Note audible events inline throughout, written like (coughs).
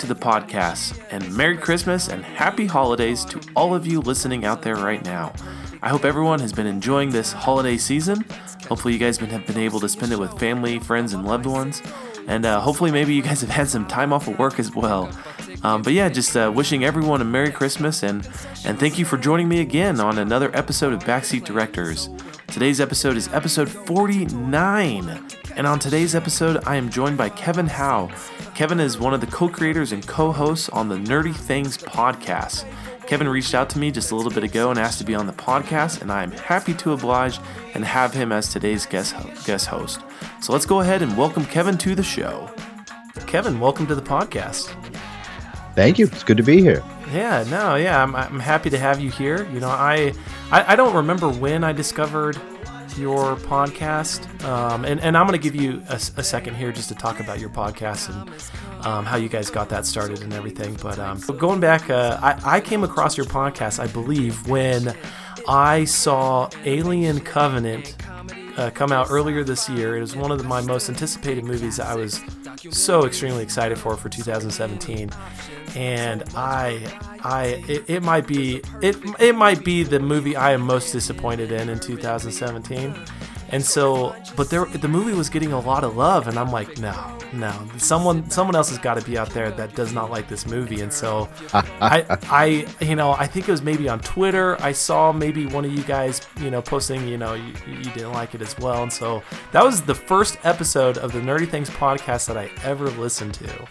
to the podcast, and Merry Christmas and Happy Holidays to all of you listening out there right now. I hope everyone has been enjoying this holiday season. Hopefully, you guys have been able to spend it with family, friends, and loved ones. And uh, hopefully, maybe you guys have had some time off of work as well. Um, but yeah, just uh, wishing everyone a Merry Christmas and, and thank you for joining me again on another episode of Backseat Directors. Today's episode is episode 49. And on today's episode, I am joined by Kevin Howe. Kevin is one of the co creators and co hosts on the Nerdy Things podcast. Kevin reached out to me just a little bit ago and asked to be on the podcast, and I am happy to oblige and have him as today's guest, ho- guest host. So let's go ahead and welcome Kevin to the show. Kevin, welcome to the podcast. Thank you. It's good to be here. Yeah, no, yeah, I'm, I'm happy to have you here. You know, I, I, I don't remember when I discovered your podcast, um, and and I'm going to give you a, a, second here just to talk about your podcast and um, how you guys got that started and everything. But um, going back, uh, I, I came across your podcast, I believe, when I saw Alien Covenant uh, come out earlier this year. It was one of the, my most anticipated movies that I was so extremely excited for for 2017, and I, I, it, it, might be it, it might be the movie I am most disappointed in in 2017. And so, but there, the movie was getting a lot of love, and I'm like, no, no, someone, someone else has got to be out there that does not like this movie. And so, I, (laughs) I, you know, I think it was maybe on Twitter. I saw maybe one of you guys, you know, posting, you know, you, you didn't like it as well. And so that was the first episode of the Nerdy Things podcast that I ever listened to.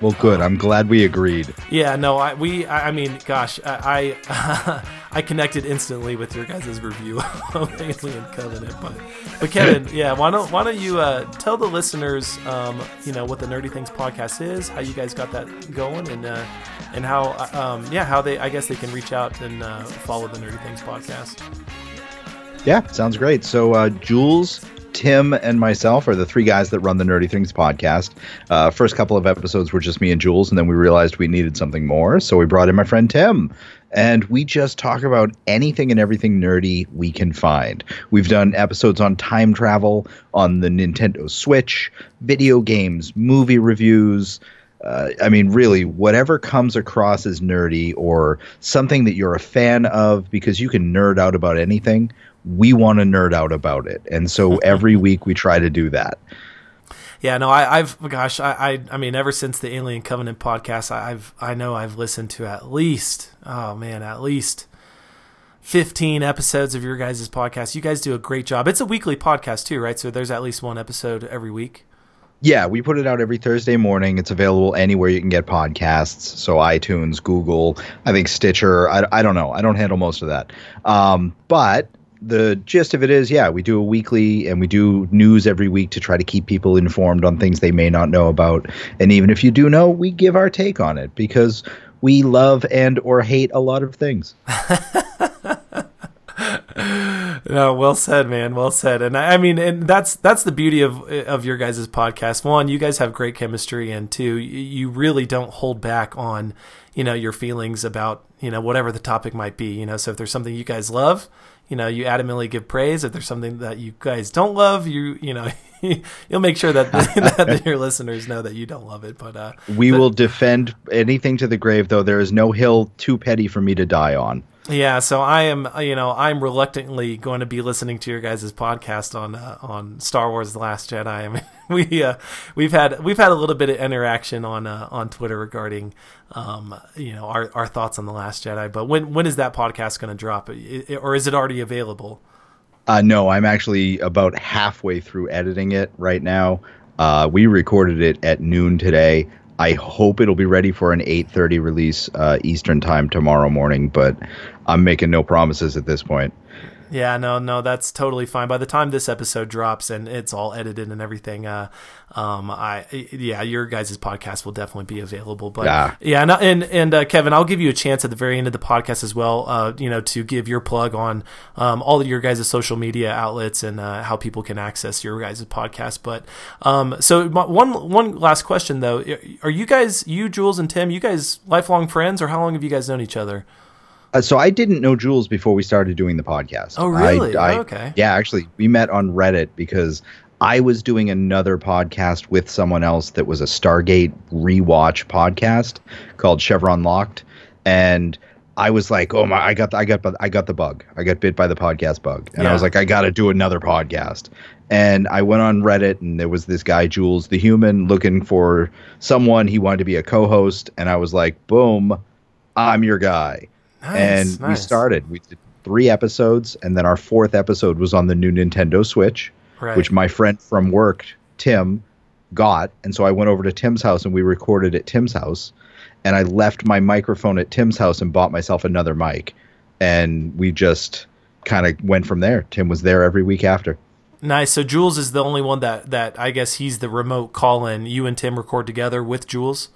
Well, good. I'm glad we agreed. Yeah, no, I we I mean, gosh, I I, (laughs) I connected instantly with your guys' review (laughs) of Alien Covenant, but but Kevin, (laughs) yeah, why don't why don't you uh, tell the listeners, um, you know, what the Nerdy Things podcast is, how you guys got that going, and uh, and how um, yeah, how they I guess they can reach out and uh, follow the Nerdy Things podcast. Yeah, sounds great. So uh, Jules Tim and myself are the three guys that run the Nerdy Things podcast. Uh, first couple of episodes were just me and Jules, and then we realized we needed something more, so we brought in my friend Tim. And we just talk about anything and everything nerdy we can find. We've done episodes on time travel, on the Nintendo Switch, video games, movie reviews, uh, I mean, really, whatever comes across as nerdy or something that you're a fan of, because you can nerd out about anything, we want to nerd out about it. And so (laughs) every week we try to do that. Yeah, no, I, have gosh, I, I, I, mean, ever since the Alien Covenant podcast, I, I've, I know I've listened to at least, oh man, at least 15 episodes of your guys' podcast. You guys do a great job. It's a weekly podcast too, right? So there's at least one episode every week. Yeah, we put it out every Thursday morning. It's available anywhere you can get podcasts. So iTunes, Google, I think Stitcher. I, I don't know. I don't handle most of that. Um, but the gist of it is, yeah, we do a weekly and we do news every week to try to keep people informed on things they may not know about. And even if you do know, we give our take on it because we love and or hate a lot of things. (laughs) no, well said, man. Well said. And I, I mean, and that's that's the beauty of of your guys' podcast. One, you guys have great chemistry, and two, you really don't hold back on you know your feelings about you know whatever the topic might be. You know, so if there's something you guys love, you know you adamantly give praise if there's something that you guys don't love you you know (laughs) you'll make sure that, (laughs) that (laughs) your listeners know that you don't love it but uh we but, will defend anything to the grave though. There is no hill too petty for me to die on yeah, so I am, you know, I'm reluctantly going to be listening to your guys' podcast on uh, on Star Wars: The Last Jedi. (laughs) I mean, we uh, we've had we've had a little bit of interaction on uh, on Twitter regarding, um, you know, our, our thoughts on The Last Jedi. But when when is that podcast going to drop, or is it already available? Uh, no, I'm actually about halfway through editing it right now. Uh, we recorded it at noon today. I hope it'll be ready for an 8:30 release uh, Eastern time tomorrow morning, but I'm making no promises at this point. Yeah, no, no, that's totally fine. By the time this episode drops and it's all edited and everything, uh, um, I, yeah, your guys' podcast will definitely be available. But yeah, yeah and and, and uh, Kevin, I'll give you a chance at the very end of the podcast as well, uh, you know, to give your plug on um, all of your guys' social media outlets and uh, how people can access your guys' podcast. But um, so one one last question though, are you guys, you Jules and Tim, you guys lifelong friends, or how long have you guys known each other? Uh, so I didn't know Jules before we started doing the podcast. Oh, really? I, I, oh, okay. Yeah, actually, we met on Reddit because I was doing another podcast with someone else that was a Stargate rewatch podcast called Chevron Locked, and I was like, "Oh my, I got, the, I got, I got the bug. I got bit by the podcast bug." And Yeah. I was like, "I got to do another podcast." And I went on Reddit, and there was this guy Jules the Human looking for someone. He wanted to be a co-host, and I was like, "Boom, I'm your guy." Nice, and we started. We did three episodes, and then our fourth episode was on the new Nintendo Switch, Right. which my friend from work, Tim, got. And so I went over to Tim's house and we recorded at Tim's house. And I left my microphone at Tim's house and bought myself another mic. And we just kind of went from there. Tim was there every week after. Nice. So Jules is the only one that that I guess he's the remote call in. You and Tim record together with Jules.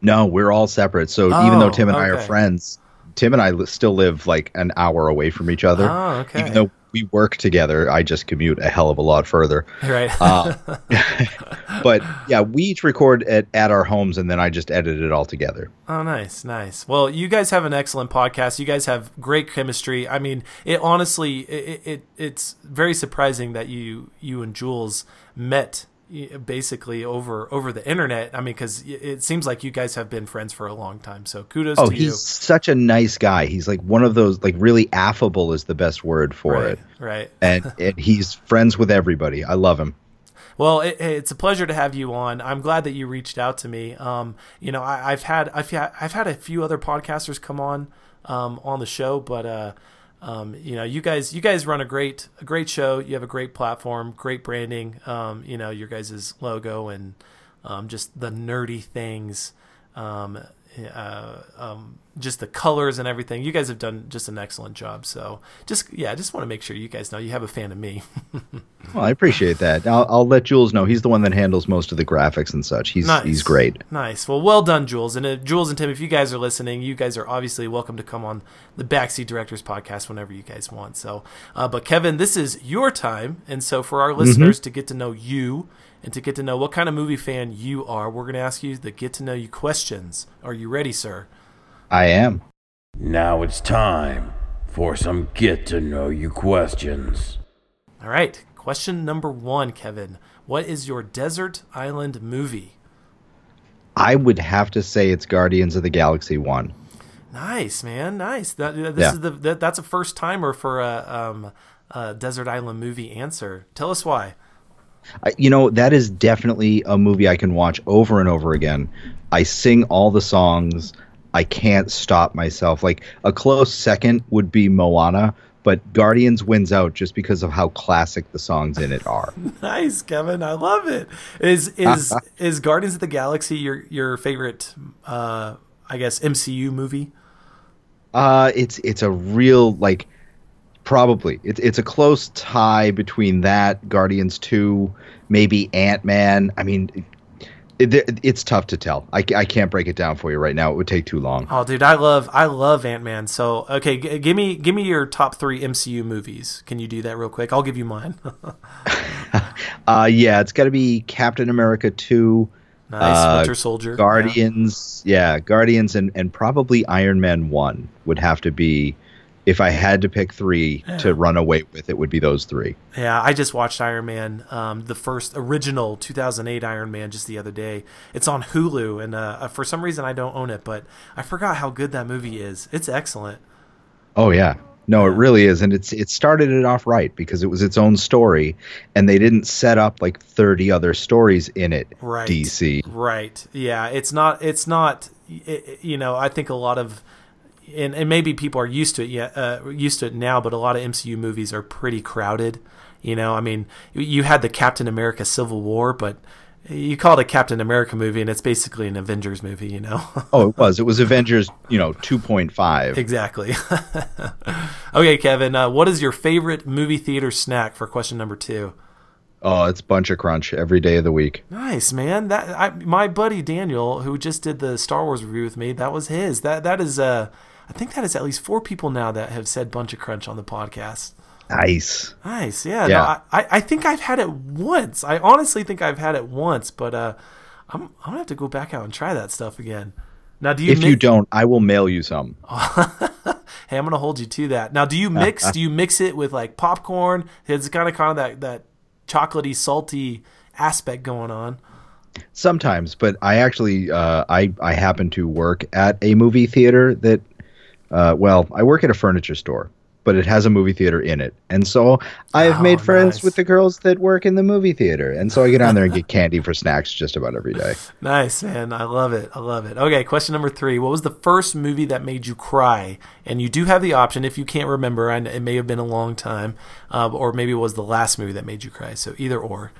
No, we're all separate. So even though Oh, Tim and I are friends, Tim and I still live like an hour away from each other. Oh, okay. Even though we work together, I just commute a hell of a lot further. (laughs) Right. Uh, (laughs) but yeah, we each record at, at our homes and then I just edit it all together. Oh, nice, nice. Well, you guys have an excellent podcast. You guys have great chemistry. I mean, it honestly, it, it it's very surprising that you you and Jules met basically over over the internet. I mean, because it seems like you guys have been friends for a long time. So kudos to you. Oh, to he's you. such a nice guy. He's like one of those like really affable is the best word for Right, it. right. And, (laughs) and he's friends with everybody. I love him. Well, it, it's a pleasure to have you on. I'm glad that you reached out to me. Um, you know, I, I've had I've had I've had a few other podcasters come on um, on the show, but uh, um, you know, you guys you guys run a great a great show. You have a great platform, great branding. Um, you know, your guys' logo and um, just the nerdy things. Uh, um, just the colors and everything. You guys have done just an excellent job. So, just yeah, I just want to make sure you guys know you have a fan of me. (laughs) Well, I appreciate that. I'll, I'll let Jules know. He's the one that handles most of the graphics and such. He's Nice. he's great. Nice. Well, well done, Jules. And uh, Jules and Tim, if you guys are listening, you guys are obviously welcome to come on the Backseat Directors podcast whenever you guys want. So, uh, but Kevin, this is your time, and so for our listeners to get to know you and to get to know what kind of movie fan you are, we're going to ask you the get to know you questions. Are you ready, sir? I am. Now it's time for some get to know you questions. All right. Question number one, Kevin. What is your desert island movie? I would have to say it's Guardians of the Galaxy one. Nice, man. Nice. That, this Yeah. is the that, that's a first timer for a, um, a desert island movie answer. Tell us why. I, you know that is definitely a movie I can watch over and over again. I sing all the songs. I can't stop myself. Like a close second would be Moana, but Guardians wins out just because of how classic the songs in it are. (laughs) Nice, Kevin. I love it. Is is (laughs) is Guardians of the Galaxy your your favorite? Uh, I guess MCU movie. Uh, it's it's a real like probably it's it's a close tie between that Guardians two, maybe Ant Man. I mean, it, it, it's tough to tell. I, I can't break it down for you right now. It would take too long. Oh, dude, I love I love Ant Man. So okay, g- give me give me your top three MCU movies. Can you do that real quick? I'll give you mine. (laughs) Uh, yeah, it's got to be Captain America two, nice, Uh, Winter Soldier, Guardians. Yeah, Guardians, and and probably Iron Man one would have to be. If I had to pick three to run away with, it would be those three. Yeah. I just watched Iron Man, um, the first original 2008 Iron Man, just the other day. It's on Hulu, and uh, for some reason I don't own it, but I forgot how good that movie is. It's excellent. Oh yeah. No, it really is, and it's it started it off right because it was its own story, and they didn't set up like thirty other stories in it. Right. DC. Right. Yeah. It's not. It's not. It, you know. I think a lot of, and, and maybe people are used to it. Yeah. Uh, used to it now, but a lot of MCU movies are pretty crowded. You know. I mean, you had the Captain America Civil War, but you call it a Captain America movie, and it's basically an Avengers movie. You know. (laughs) Oh, it was. It was Avengers. You know, two point five. exactly. (laughs) okay, Kevin. Uh, what is your favorite movie theater snack for question number two? Oh, it's Buncha Crunch every day of the week. Nice man. That I, my buddy Daniel, who just did the Star Wars review with me, that was his. That that is uh, I think that is at least four people now that have said Buncha Crunch on the podcast. Nice. Nice, yeah. Yeah. No, I, I think I've had it once. I honestly think I've had it once, but uh, I'm I'm gonna have to go back out and try that stuff again. Now, do you? If you don't, I will mail you some. (laughs) hey, I'm gonna hold you to that. Now, do you mix? (laughs) do you mix it with like popcorn? It's kind of kind of that that chocolatey, salty aspect going on. Sometimes, but I actually uh, I I happen to work at a movie theater that uh, well I work at a furniture store, but it has a movie theater in it, and so I've Oh, made friends nice. with the girls that work in the movie theater, and so I get down there and get (laughs) candy for snacks just about every day. Nice, man. I love it. I love it. Okay, question number three. What was the first movie that made you cry? And you do have the option if you can't remember, and it may have been a long time, uh, or maybe it was the last movie that made you cry. So either or.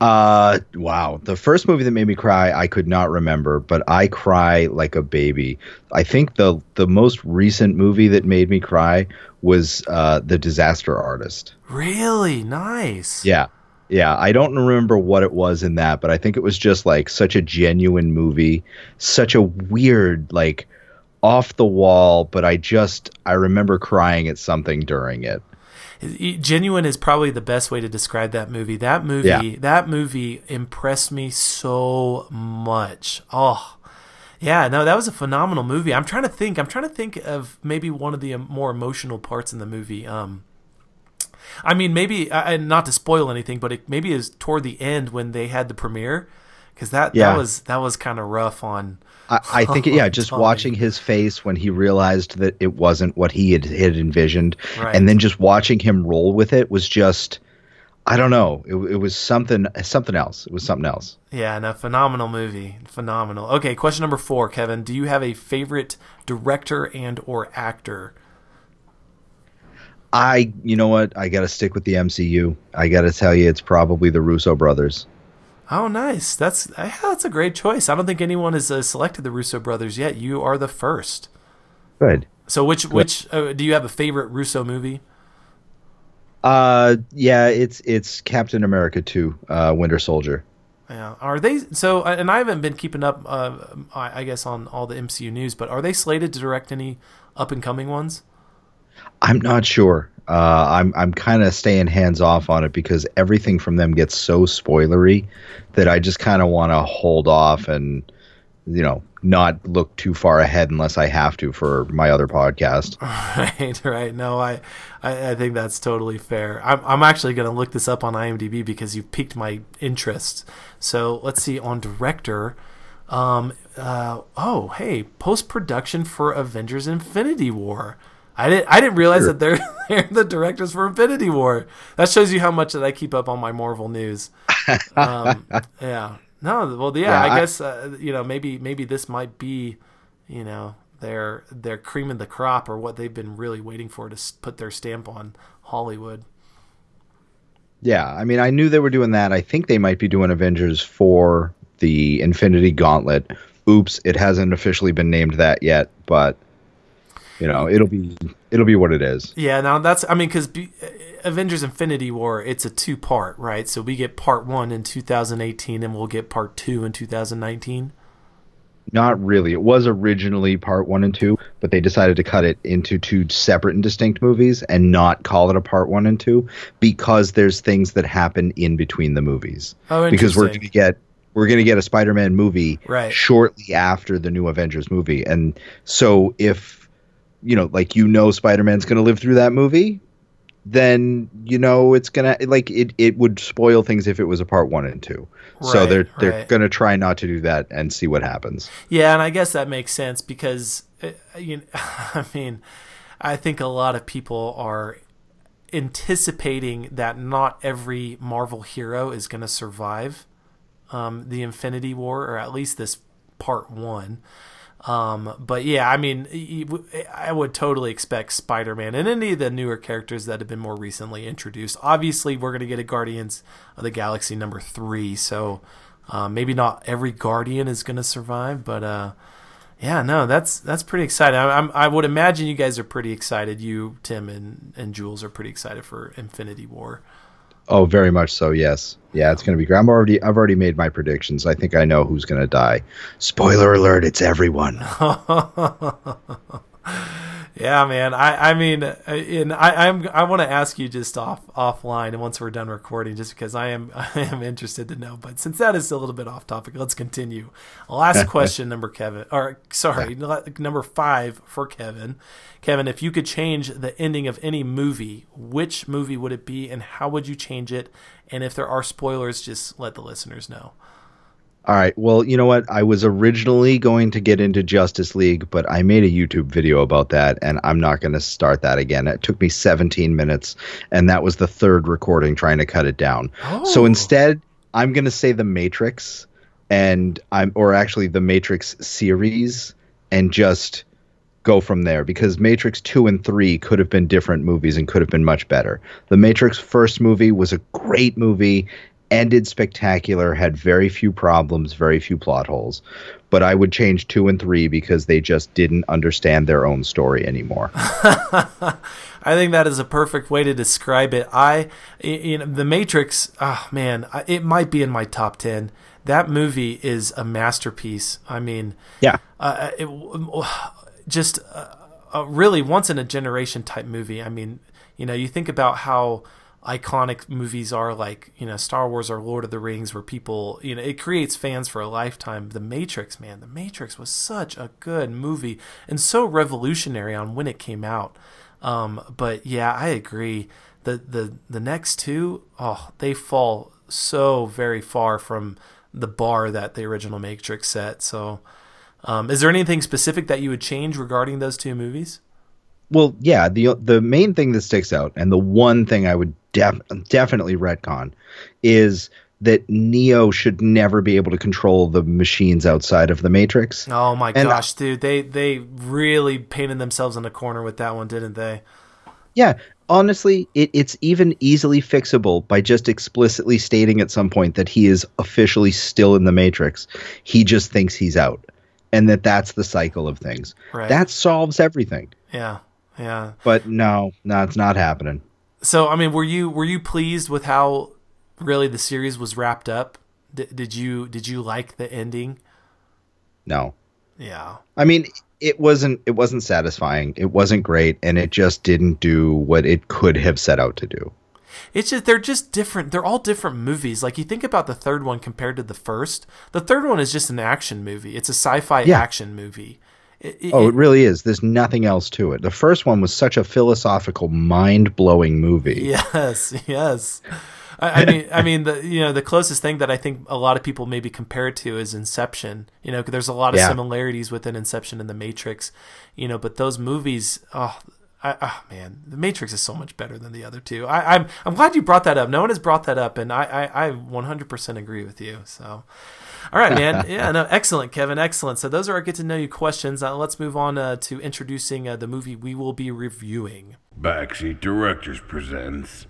Uh, wow. The first movie that made me cry, I could not remember, but I cry like a baby. I think the the most recent movie that made me cry was uh, The Disaster Artist. Really nice. Yeah. Yeah, I don't remember what it was in that, but I think it was just like such a genuine movie, such a weird like off the wall, but I just I remember crying at something during it. Genuine is probably the best way to describe that movie. That movie, Yeah. that movie impressed me so much. Oh, yeah, no, that was a phenomenal movie. I'm trying to think. I'm trying to think of maybe one of the um, more emotional parts in the movie. Um, I mean, maybe, and not to spoil anything, but it maybe is toward the end when they had the premiere, because that Yeah. that was that was kind of rough on. I, I think, (laughs) yeah, just watching his face when he realized that it wasn't what he had, had envisioned, Right. and then just watching him roll with it was just, I don't know, it, it was something, something else. It was something else. Yeah, and no, a phenomenal movie, phenomenal. Okay, question number four, Kevin. Do you have a favorite director and or actor? I, you know what, I got to stick with the MCU. I got to tell you, it's probably the Russo brothers. Oh, nice. That's that's a great choice. I don't think anyone has uh, selected the Russo brothers yet. You are the first. Good. So, which which uh, do you have a favorite Russo movie? Uh, yeah, it's it's Captain America 2, uh, Winter Soldier. Yeah, are they so? uh, And I haven't been keeping up, uh, I I guess, on all the MCU news. But are they slated to direct any up and coming ones? I'm not sure. Uh, I'm I'm kind of staying hands off on it because everything from them gets so spoilery that I just kind of want to hold off and you know not look too far ahead unless I have to for my other podcast. (laughs) Right, right. No, I, I, I think that's totally fair. I'm, I'm actually going to look this up on IMDb because you piqued my interest. So let's see on director. Um, uh, oh, hey, post production for Avengers: Infinity War. I didn't, I didn't realize Sure. that they're, (laughs) they're the directors for Infinity War. That shows you how much that I keep up on my Marvel news. Um, (laughs) yeah. No, well, yeah. Yeah, I, I- guess uh, you know maybe maybe this might be, you know, their their cream of the crop or what they've been really waiting for to put their stamp on Hollywood. Yeah, I mean I knew they were doing that. I think they might be doing Avengers for the Infinity Gauntlet. Oops, it hasn't officially been named that yet, but you know it'll be it'll be what it is. Yeah. Now that's I mean because Avengers: Infinity War it's a two part right, so we get part one in 2018 and we'll get part two in 2019. Not really. It was originally part one and two, but they decided to cut it into two separate and distinct movies and not call it a part one and two because there's things that happen in between the movies. Oh, because we're going to get we're going to get a Spider-Man movie Right. shortly after the new Avengers movie, and so if you know, like you know, Spider-Man's going to live through that movie, then you know it's gonna like it. It would spoil things if it was a part one and two. so they're they're right. going to try not to do that and see what happens. Yeah, and I guess that makes sense because uh, you know, (laughs) I mean, I think a lot of people are anticipating that not every Marvel hero is going to survive um, the Infinity War, or at least this part one. Um, but yeah, I mean, I would totally expect Spider Man and any of the newer characters that have been more recently introduced. Obviously, we're going to get a Guardians of the Galaxy number three, so uh, maybe not every Guardian is going to survive, but uh, yeah, no, that's that's pretty exciting. I, I'm, I would imagine you guys are pretty excited. You, Tim, and and Jules are pretty excited for Infinity War. Oh, very much so. Yes. Yeah, it's going to be great. I'm already. I've already made my predictions. I think I know who's going to die. Spoiler alert! It's everyone. (laughs) Yeah, man. I, I mean, uh, and I, I'm, I want to ask you just off offline, and once we're done recording, just because I am, (laughs) I am interested to know. But since that is a little bit off topic, let's continue. Last question, number Kevin, or sorry, number five for Kevin. Kevin, if you could change the ending of any movie, which movie would it be, and how would you change it? And if there are spoilers, just let the listeners know. All right. Well, you know what? I was originally going to get into Justice League, but I made a YouTube video about that, and I'm not going to start that again. It took me 17 minutes, and that was the third recording trying to cut it down. Oh. So instead, I'm going to say The Matrix, and I'm, or actually the Matrix series, and just go from there because Matrix 2 and 3 could have been different movies and could have been much better. The Matrix first movie was a great movie ended spectacular, had very few problems, very few plot holes. But I would change two and three because they just didn't understand their own story anymore. (laughs) I think that is a perfect way to describe it. I, you know, The Matrix, oh man, it might be in my top 10. That movie is a masterpiece. I mean, yeah. Uh, it, (sighs) just a really once in a generation type movie. I mean, you know, you think about how iconic movies are like you know Star Wars or Lord of the Rings where people you know it creates fans for a lifetime. The Matrix man the Matrix was such a good movie and so revolutionary on when it came out. Um, but yeah I agree. The the the next two oh they fall so very far from the bar that the original Matrix set. So um, is there anything specific that you would change regarding those two movies well, yeah, the the main thing that sticks out, and the one thing I would def- definitely retcon, is that Neo should never be able to control the machines outside of the Matrix. Oh my and gosh, I, dude, they they really painted themselves in a corner with that one, didn't they? Yeah, honestly, it, it's even easily fixable by just explicitly stating at some point that he is officially still in the Matrix. He just thinks he's out, and that that's the cycle of things. Right. That solves everything. Yeah. Yeah. But no, no, it's not happening. So I mean, were you were you pleased with how really the series was wrapped up? D- did you did you like the ending? No. Yeah. I mean, it wasn't it wasn't satisfying. It wasn't great and it just didn't do what it could have set out to do. It's just they're just different. They're all different movies. Like you think about the third one compared to the first. The third one is just an action movie. It's a sci-fi yeah. action movie. It, it, oh, it really is. There's nothing else to it. The first one was such a philosophical, mind blowing movie. Yes, (laughs) yes. I, I mean, I mean, the you know the closest thing that I think a lot of people maybe compare it to is Inception. You know, there's a lot of yeah. similarities within Inception and The Matrix. You know, but those movies, oh, I, oh man, The Matrix is so much better than the other two. I, am I'm, I'm glad you brought that up. No one has brought that up, and I I, I 100% agree with you. So. All right, man. (laughs) Yeah, no, excellent, Kevin. Excellent. So those are our get to know you questions. Uh, let's move on uh, to introducing uh, the movie we will be reviewing. Backseat Directors presents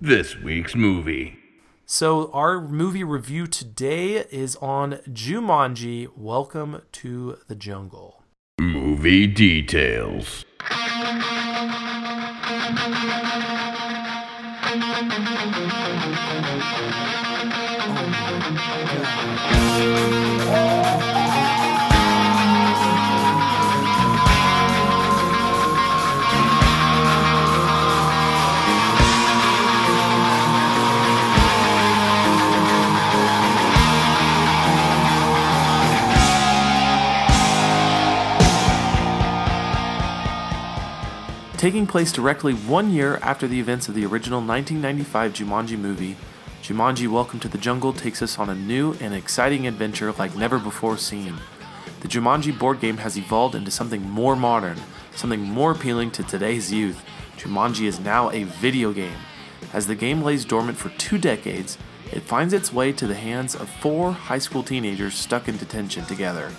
this week's movie. So our movie review today is on Jumanji: Welcome to the Jungle. Movie details. (laughs) Taking place directly one year after the events of the original 1995 Jumanji movie, Jumanji Welcome to the Jungle takes us on a new and exciting adventure like never before seen. The Jumanji board game has evolved into something more modern, something more appealing to today's youth. Jumanji is now a video game. As the game lays dormant for two decades, it finds its way to the hands of four high school teenagers stuck in detention together.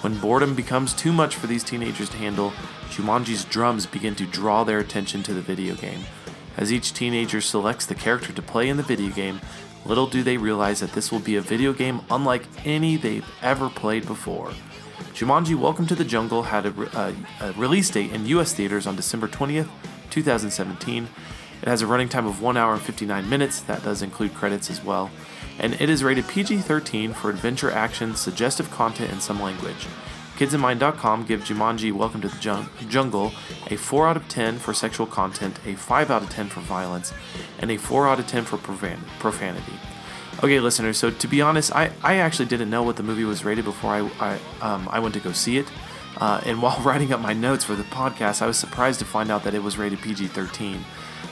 When boredom becomes too much for these teenagers to handle, Jumanji's drums begin to draw their attention to the video game. As each teenager selects the character to play in the video game, little do they realize that this will be a video game unlike any they've ever played before. Jumanji Welcome to the Jungle had a, a, uh, a release date in US theaters on December 20th, 2017. It has a running time of 1 hour and 59 minutes, that does include credits as well and it is rated PG 13 for adventure action, suggestive content, and some language. KidsInMind.com give Jumanji Welcome to the Jung- Jungle a 4 out of 10 for sexual content, a 5 out of 10 for violence, and a 4 out of 10 for profan- profanity. Okay, listeners, so to be honest, I, I actually didn't know what the movie was rated before I, I, um, I went to go see it. Uh, and (laughs) while writing up my notes for the podcast, I was surprised to find out that it was rated PG 13.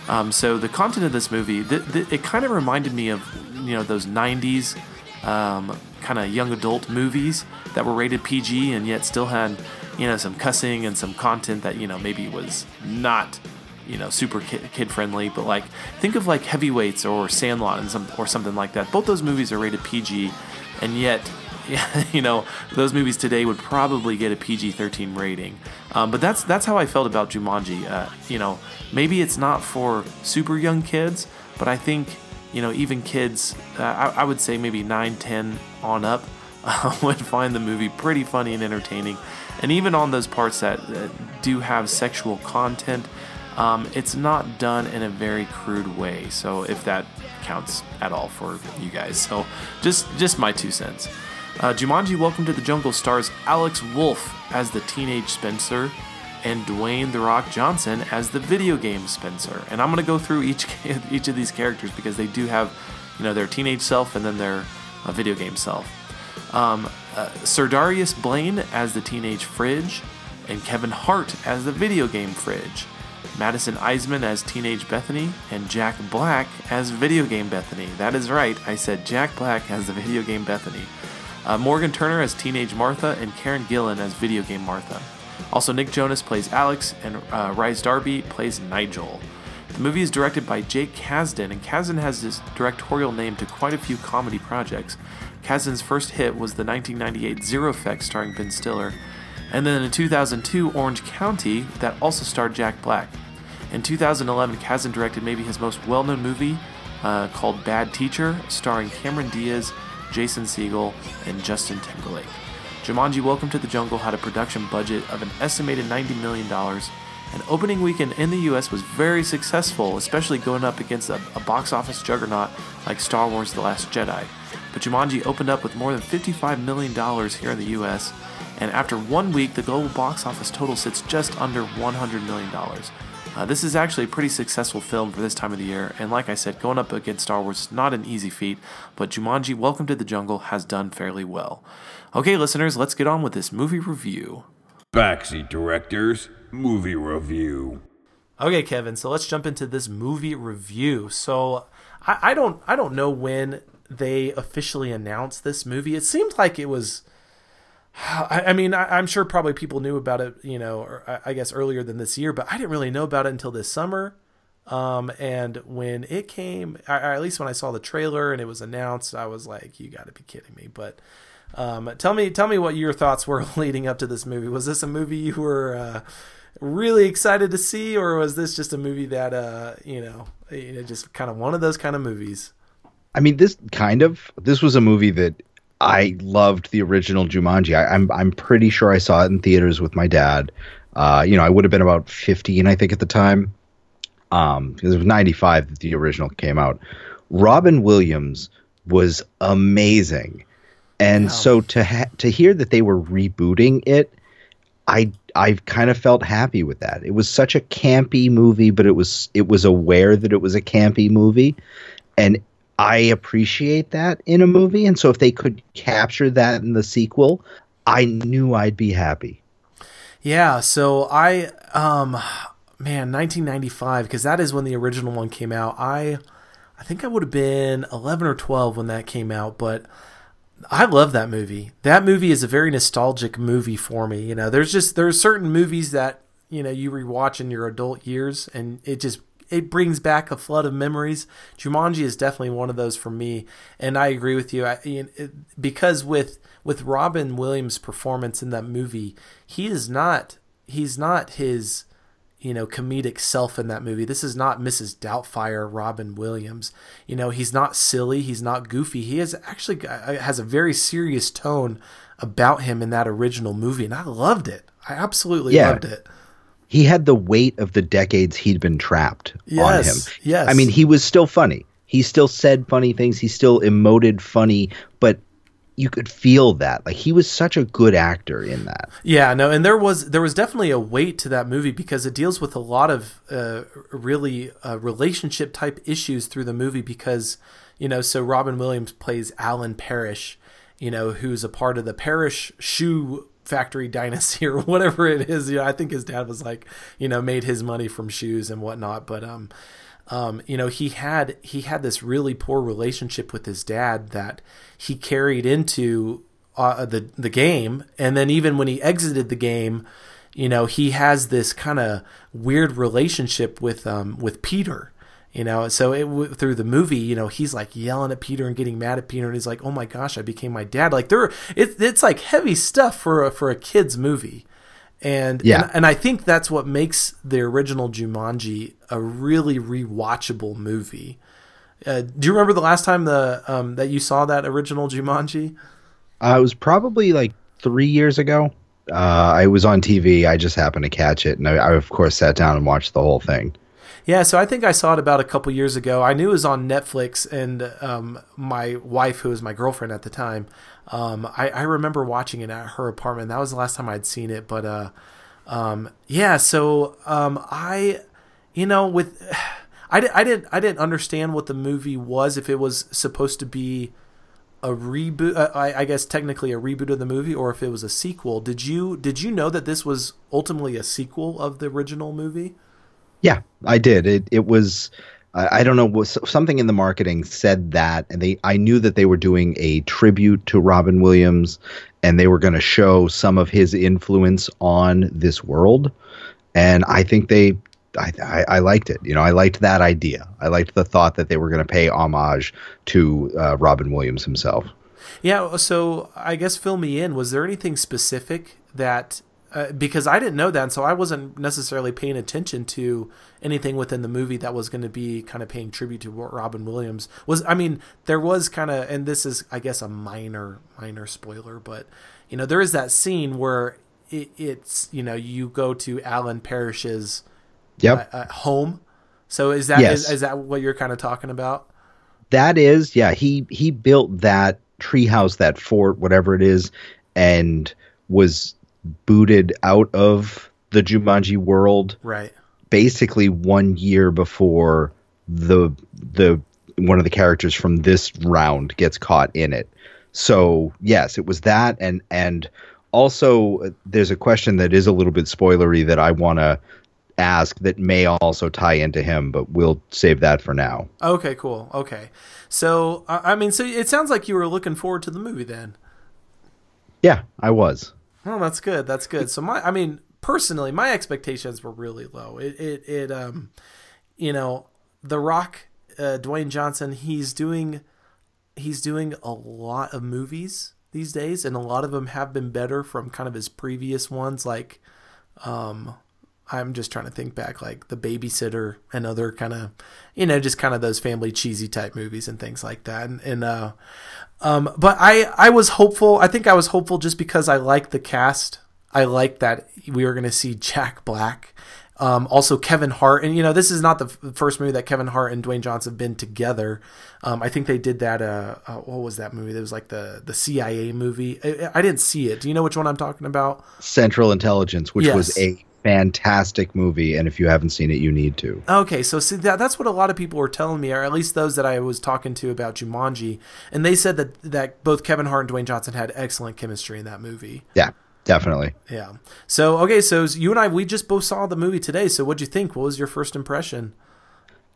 Um, so the content of this movie, th- th- it kind of reminded me of you know those '90s um, kind of young adult movies that were rated PG and yet still had you know some cussing and some content that you know maybe was not you know super kid friendly. But like think of like Heavyweights or Sandlot and some or something like that. Both those movies are rated PG, and yet (laughs) you know, those movies today would probably get a PG-13 rating. Um, but that's that's how I felt about Jumanji. Uh, you know, maybe it's not for super young kids, but I think you know even kids, uh, I, I, would say maybe 9, 10 on up, uh, (laughs) would find the movie pretty funny and entertaining. And even on those parts that, that do have sexual content, um, it's not done in a very crude way. So if that counts at all for you guys, so just just my two cents. Uh, Jumanji Welcome to the Jungle stars Alex Wolff as the teenage Spencer and Dwayne The Rock Johnson as the video game Spencer. And I'm going to go through each (laughs) each of these characters because they do have, you know, their teenage self and then their uh, video game self. Um, uh, Ser'Darius Blain as the teenage Fridge, and Kevin Hart as the video game Fridge. Madison Iseman as teenage Bethany, and Jack Black as video game Bethany. That is right, I said Jack Black as the video game Bethany. Uh, Morgan Turner as Teenage Martha, and Karen Gillan as Video Game Martha. Also, Nick Jonas plays Alex, and uh, Rhys Darby plays Nigel. The movie is directed by Jake Kasdan, and Kasdan has his directorial name to quite a few comedy projects. Kasdan's first hit was the 1998 Zero Effect starring Ben Stiller, and then in 2002 Orange County that also starred Jack Black. In 2011, Kasdan directed maybe his most well known movie uh, called Bad Teacher, starring Cameron Diaz Jason Segel, and Justin Timberlake. Jumanji Welcome to the Jungle had a production budget of an estimated $90 million, and opening weekend in the US was very successful, especially going up against a, a box office juggernaut like Star Wars The Last Jedi. But Jumanji opened up with more than $55 million here in the US, and after one week, the global box office total sits just under $100 million. Uh, this is actually a pretty successful film for this time of the year, and like I said, going up against Star Wars is not an easy feat, but Jumanji Welcome to the Jungle has done fairly well. Okay, listeners, let's get on with this movie review. Backseat Directors Movie Review. Okay, Kevin, so let's jump into this movie review. So I, I don't I don't know when they officially announced this movie. It seemed like it was I, I mean, I, am sure probably people knew about it, you know, or I guess earlier than this year, but I didn't really know about it until this summer. Um, and when it came, or at least when I saw the trailer and it was announced, I was like, "You got to be kidding me!" But um, tell me, tell me what your thoughts were (laughs) leading up to this movie. Was this a movie you were uh, really excited to see, or was this just a movie that uh, you know, you know, just kind of one of those kind of movies? I mean, this kind of this was a movie that I loved the original Jumanji. I, am I'm, I'm pretty sure I saw it in theaters with my dad. Uh, you know, I would have been about 15, I think, at the time. Um, because it was 95 that the original came out. Robin Williams was amazing, and wow. so to ha- to hear that they were rebooting it, I I kind of felt happy with that. It was such a campy movie, but it was it was aware that it was a campy movie, and I appreciate that in a movie, and so if they could capture that in the sequel, I knew I'd be happy. Yeah, so I um man, 1995 because that is when the original one came out. I I think I would have been 11 or 12 when that came out, but I love that movie. That movie is a very nostalgic movie for me. You know, there's just there's certain movies that you know you rewatch in your adult years, and it just it brings back a flood of memories. Jumanji is definitely one of those for me, and I agree with you. I, it, because with with Robin Williams' performance in that movie, he is not he's not his you know comedic self in that movie. This is not Mrs. Doubtfire Robin Williams. You know he's not silly, he's not goofy. He has actually uh, has a very serious tone about him in that original movie, and I loved it. I absolutely yeah. loved it he had the weight of the decades he'd been trapped yes, on him. Yes. I mean, he was still funny. He still said funny things. He still emoted funny, but you could feel that. Like he was such a good actor in that. Yeah, no, and there was there was definitely a weight to that movie because it deals with a lot of uh, really uh, relationship type issues through the movie because you know so Robin Williams plays Alan Parrish, you know, who's a part of the Parrish shoe factory (laughs) dynasty or whatever it is. You know, I think his dad was like, you know, made his money from shoes and whatnot. But um, um, you know, he had he had this really poor relationship with his dad that he carried into uh, the the game, and then even when he exited the game, you know, he has this kind of weird relationship with um with Peter. You know, so it through the movie, you know, he's like yelling at Peter and getting mad at Peter, and he's like, "Oh my gosh, I became my dad." Like there, it, it's like heavy stuff for a, for a kids movie, and Yeah. and, and I think that's what makes the original Jumanji a really rewatchable movie. Uh, do you remember the last time the um, that you saw that original Jumanji? Uh, it was probably like three years ago. Uh, I was on TV. I just happened to catch it, and I, I of course sat down and watched the whole thing. Yeah, so I think I saw it about a couple years ago. I knew it was on Netflix, and um, my wife, who was my girlfriend at the time, um, I, I remember watching it at her apartment. That was the last time I'd seen it. But uh, um, yeah, so um, I, you know, with (sighs) I, I didn't I didn't understand what the movie was. If it was supposed to be a reboot, uh, I, I guess technically a reboot of the movie, or if it was a sequel. Did you did you know that this was ultimately a sequel of the original movie? Yeah, I did. It it was I, don't know was something in the marketing said that, and they I knew that they were doing a tribute to Robin Williams, and they were going to show some of his influence on this world, and I think they. I, I, I liked it. You know, I liked that idea. I liked the thought that they were going to pay homage to uh, Robin Williams himself. Yeah, so I guess fill me in. Was there anything specific that uh, because I didn't know that, and so I wasn't necessarily paying attention to anything within the movie that was going to be kind of paying tribute to what Robin Williams. Was I mean, there was kind of, and this is I guess a minor minor spoiler, but you know there is that scene where it, it's you know you go to Alan Parrish's Yep. uh, uh, home. So is that Yes. is, is that what you're kind of talking about? that is yeah he he built that treehouse that fort whatever it is and was booted out of the Jumanji world Right. basically one year before the the one of the characters from this round gets caught in it so yes it was that and and also uh, there's a question that is a little bit spoilery that I want to ask that may also tie into him but we'll save that for now Okay, cool. Okay. So, I I mean, so it sounds like you were looking forward to the movie then. yeah I was Oh, that's good. That's good. So my, I mean, personally, my expectations were really low. It, it, it um, you know, The Rock, uh, Dwayne Johnson, he's doing, he's doing a lot of movies these days, and a lot of them have been better from kind of his previous ones. Like, um, I'm just trying to think back, like The Babysitter and other kind of, you know, just kind of those family cheesy type movies and things like that. And, and uh, um, but I, I was hopeful. I think I was hopeful just because I liked the cast. I liked that we were going to see Jack Black. Um, also Kevin Hart, and you know this is not the f- first movie that Kevin Hart and Dwayne Johnson have been together. Um, I think they did that. Uh, uh, what was that movie? It was like the the CIA movie. I, I didn't see it. Do you know which one I'm talking about? Central Intelligence, which was a fantastic movie, and if you haven't seen it, you need to. Okay, so see that that's what a lot of people were telling me, or at least those that I was talking to about Jumanji, and they said that that both Kevin Hart and Dwayne Johnson had excellent chemistry in that movie. Yeah, definitely. Yeah. So okay, so you and I we just both saw the movie today. So what'd you think? What was your first impression?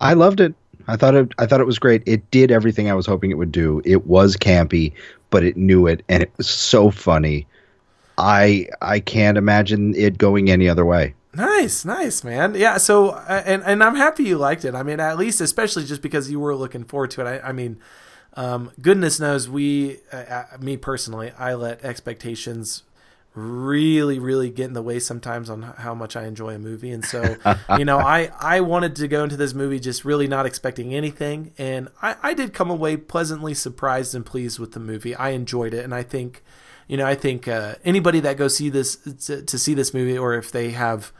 I loved it. I thought it. I thought it was great. It did everything I was hoping it would do. It was campy, but it knew it, and it was so funny. I I can't imagine it going any other way. Nice, nice, man. Yeah. So uh, and and I'm happy you liked it. I mean, at least especially just because you were looking forward to it. I, I mean, um, goodness knows we, uh, uh, me personally, I let expectations really really get in the way sometimes on how much I enjoy a movie and so you know I I wanted to go into this movie just really not expecting anything and I I did come away pleasantly surprised and pleased with the movie I enjoyed it and I think you know I think uh, anybody that goes see this to, to see this movie or if they have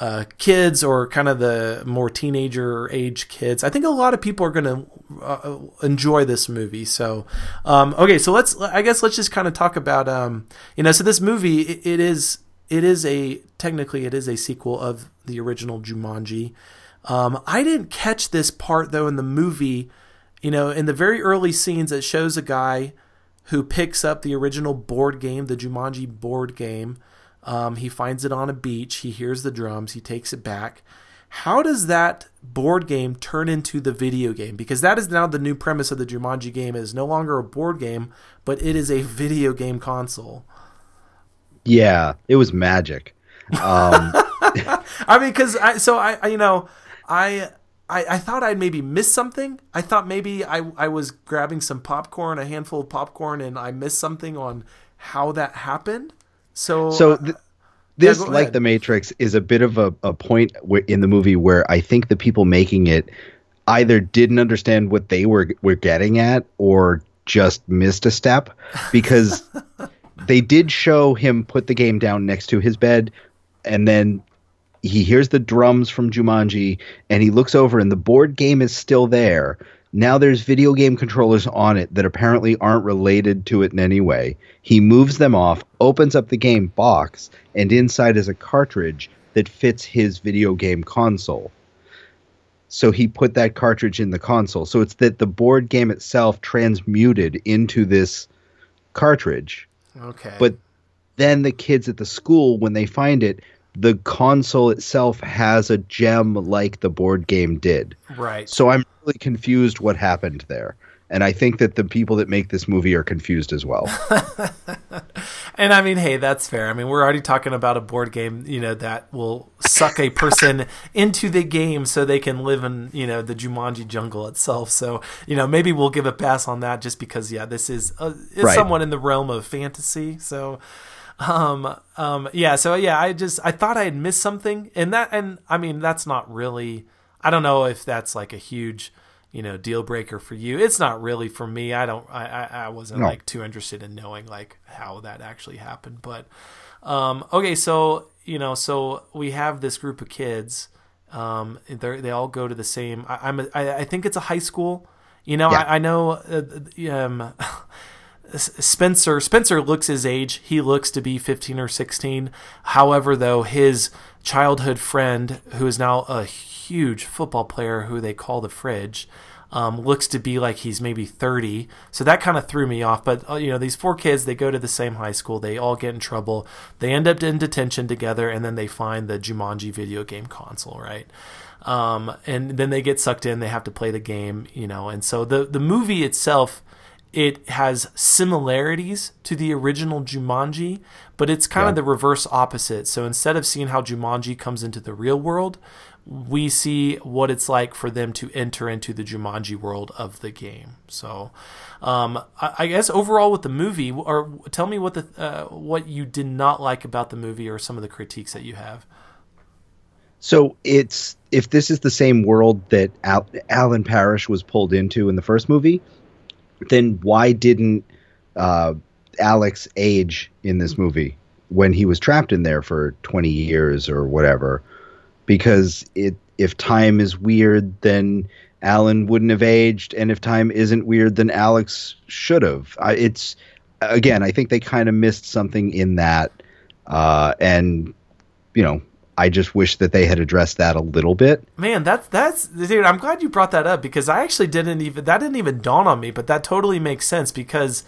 uh, kids or kind of the more teenager age kids. I think a lot of people are going to uh, enjoy this movie. So, um, okay, so let's I guess let's just kind of talk about um, you know, so this movie it, it is it is a technically it is a sequel of the original Jumanji. Um, I didn't catch this part though in the movie. You know, in the very early scenes, it shows a guy who picks up the original board game, the Jumanji board game. Um, he finds it on a beach. He hears the drums. He takes it back. How does that board game turn into the video game? Because that is now the new premise of the Jumanji game. It is no longer a board game, but it is a video game console. Yeah, it was magic. Um, (laughs) I mean, because I so I, I you know I I, I thought I'd maybe missed something. I thought maybe I, I was grabbing some popcorn, a handful of popcorn, and I missed something on how that happened. So, so uh, th- this, yeah, like ahead. The Matrix, is a bit of a, a point in the movie where I think the people making it either didn't understand what they were were getting at or just missed a step (laughs) because they did show him put the game down next to his bed and then he hears the drums from Jumanji and he looks over and the board game is still there. Now there's video game controllers on it that apparently aren't related to it in any way. He moves them off, opens up the game box, and inside is a cartridge that fits his video game console. So he put that cartridge in the console. So it's that the board game itself transmuted into this cartridge. okay, But then the kids at the school, when they find it, the console itself has a gem like the board game did. right. So I'm really confused what happened there. And I think that the people that make this movie are confused as well. (laughs) And I mean, hey, that's fair. I mean, we're already talking about a board game, you know, that will suck a person (laughs) into the game so they can live in, you know, the Jumanji jungle itself. So, you know, maybe we'll give a pass on that just because, yeah, this is, uh, is Right. somewhat in the realm of fantasy. So, um, um, yeah, so yeah, I just, I thought I had missed something. And that, and I mean, that's not really, I don't know if that's like a huge, you know, deal breaker for you. It's not really for me. I don't, I, I, I wasn't No. like too interested in knowing like how that actually happened. But um, okay, so you know, so we have this group of kids. Um, they they all go to the same. I, I'm a, I, I think it's a high school. You know, Yeah. I, I know. Uh, um, (laughs) Spencer Spencer looks his age. He looks to be 15 or 16. However, though his childhood friend, who is now a huge football player, who they call the Fridge, um, looks to be like he's maybe 30. So that kind of threw me off. But uh, you know, these four kids, they go to the same high school. They all get in trouble. They end up in detention together, and then they find the Jumanji video game console, right? Um, and then they get sucked in. They have to play the game, you know. And so the the movie itself it has similarities to the original Jumanji, but it's kind of the reverse opposite. So instead of seeing how Jumanji comes into the real world, we see what it's like for them to enter into the Jumanji world of the game. So, um, I, I guess overall with the movie, or tell me what the uh, what you did not like about the movie, or some of the critiques that you have. So it's if this is the same world that Al- Alan Parrish was pulled into in the first movie, then why didn't uh, Alex age in this movie when he was trapped in there for 20 years or whatever? Because it if time is weird, then Alan wouldn't have aged, and if time isn't weird, then Alex should have. It's again, I think they kind of missed something in that, uh, and you know, I just wish that they had addressed that a little bit. Man, that's that's dude. I'm glad you brought that up because I actually didn't even that didn't even dawn on me, but that totally makes sense because,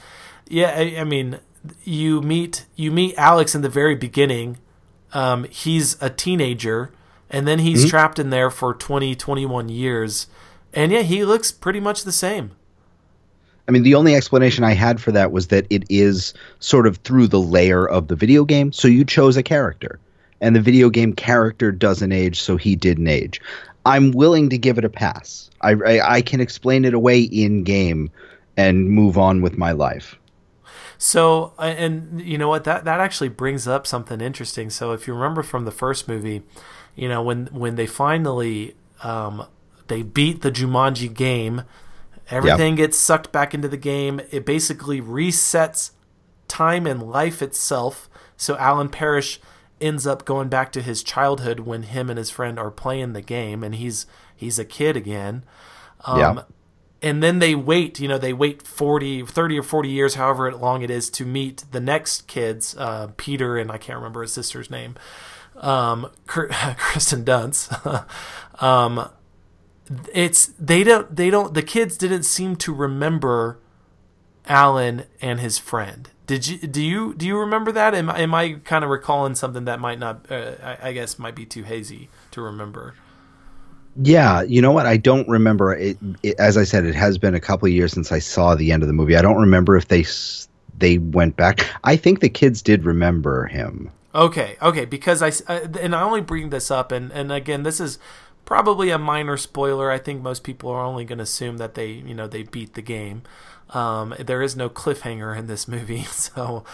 yeah, I, I mean, you meet you meet Alex in the very beginning. Um, he's a teenager, and then he's trapped in there for 20, 21 years, and yeah, he looks pretty much the same. I mean, the only explanation I had for that was that it is sort of through the layer of the video game. So you chose a character, and the video game character doesn't age, so he didn't age. I'm willing to give it a pass. I, I, I can explain it away in game and move on with my life. So, uh, and you know what? That that actually brings up something interesting. So, if you remember from the first movie, you know when when they finally um, they beat the Jumanji game, everything gets sucked back into the game. It basically resets time and life itself. So Alan Parrish ends up going back to his childhood when him and his friend are playing the game, and he's he's a kid again. Um, Yeah. And then they wait, you know, they wait 40, 30 or 40 years, however long it is, to meet the next kids, uh, Peter and I can't remember his sister's name, um, (laughs) Kristen Dunst. (laughs) um, it's they don't they don't the kids didn't seem to remember Alan and his friend. Did you do you do you remember that? Am, am I kind of recalling something that might not? Uh, I, I guess might be too hazy to remember. Yeah, you know what? I don't remember it, it. As I said, it has been a couple of years since I saw the end of the movie. I don't remember if they they went back. I think the kids did remember him. Okay, okay, because I uh, and I only bring this up, and and again, this is probably a minor spoiler. I think most people are only going to assume that they you know they beat the game. Um, there is no cliffhanger in this movie, (laughs) so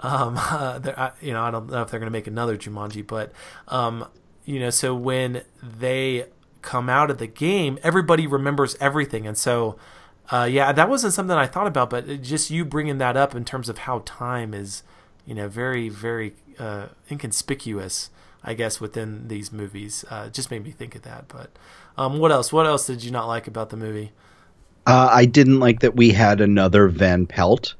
um, uh, (laughs) there, I, you know I don't know if they're going to make another Jumanji, but um, you know, so when they come out of the game, everybody remembers everything, and so. Uh, yeah, that wasn't something I thought about, but just you bringing that up in terms of how time is, you know, very, very uh, inconspicuous, I guess, within these movies. Uh, just made me think of that. But um, what else? What else did you not like about the movie? Uh, I didn't like that we had another Van Pelt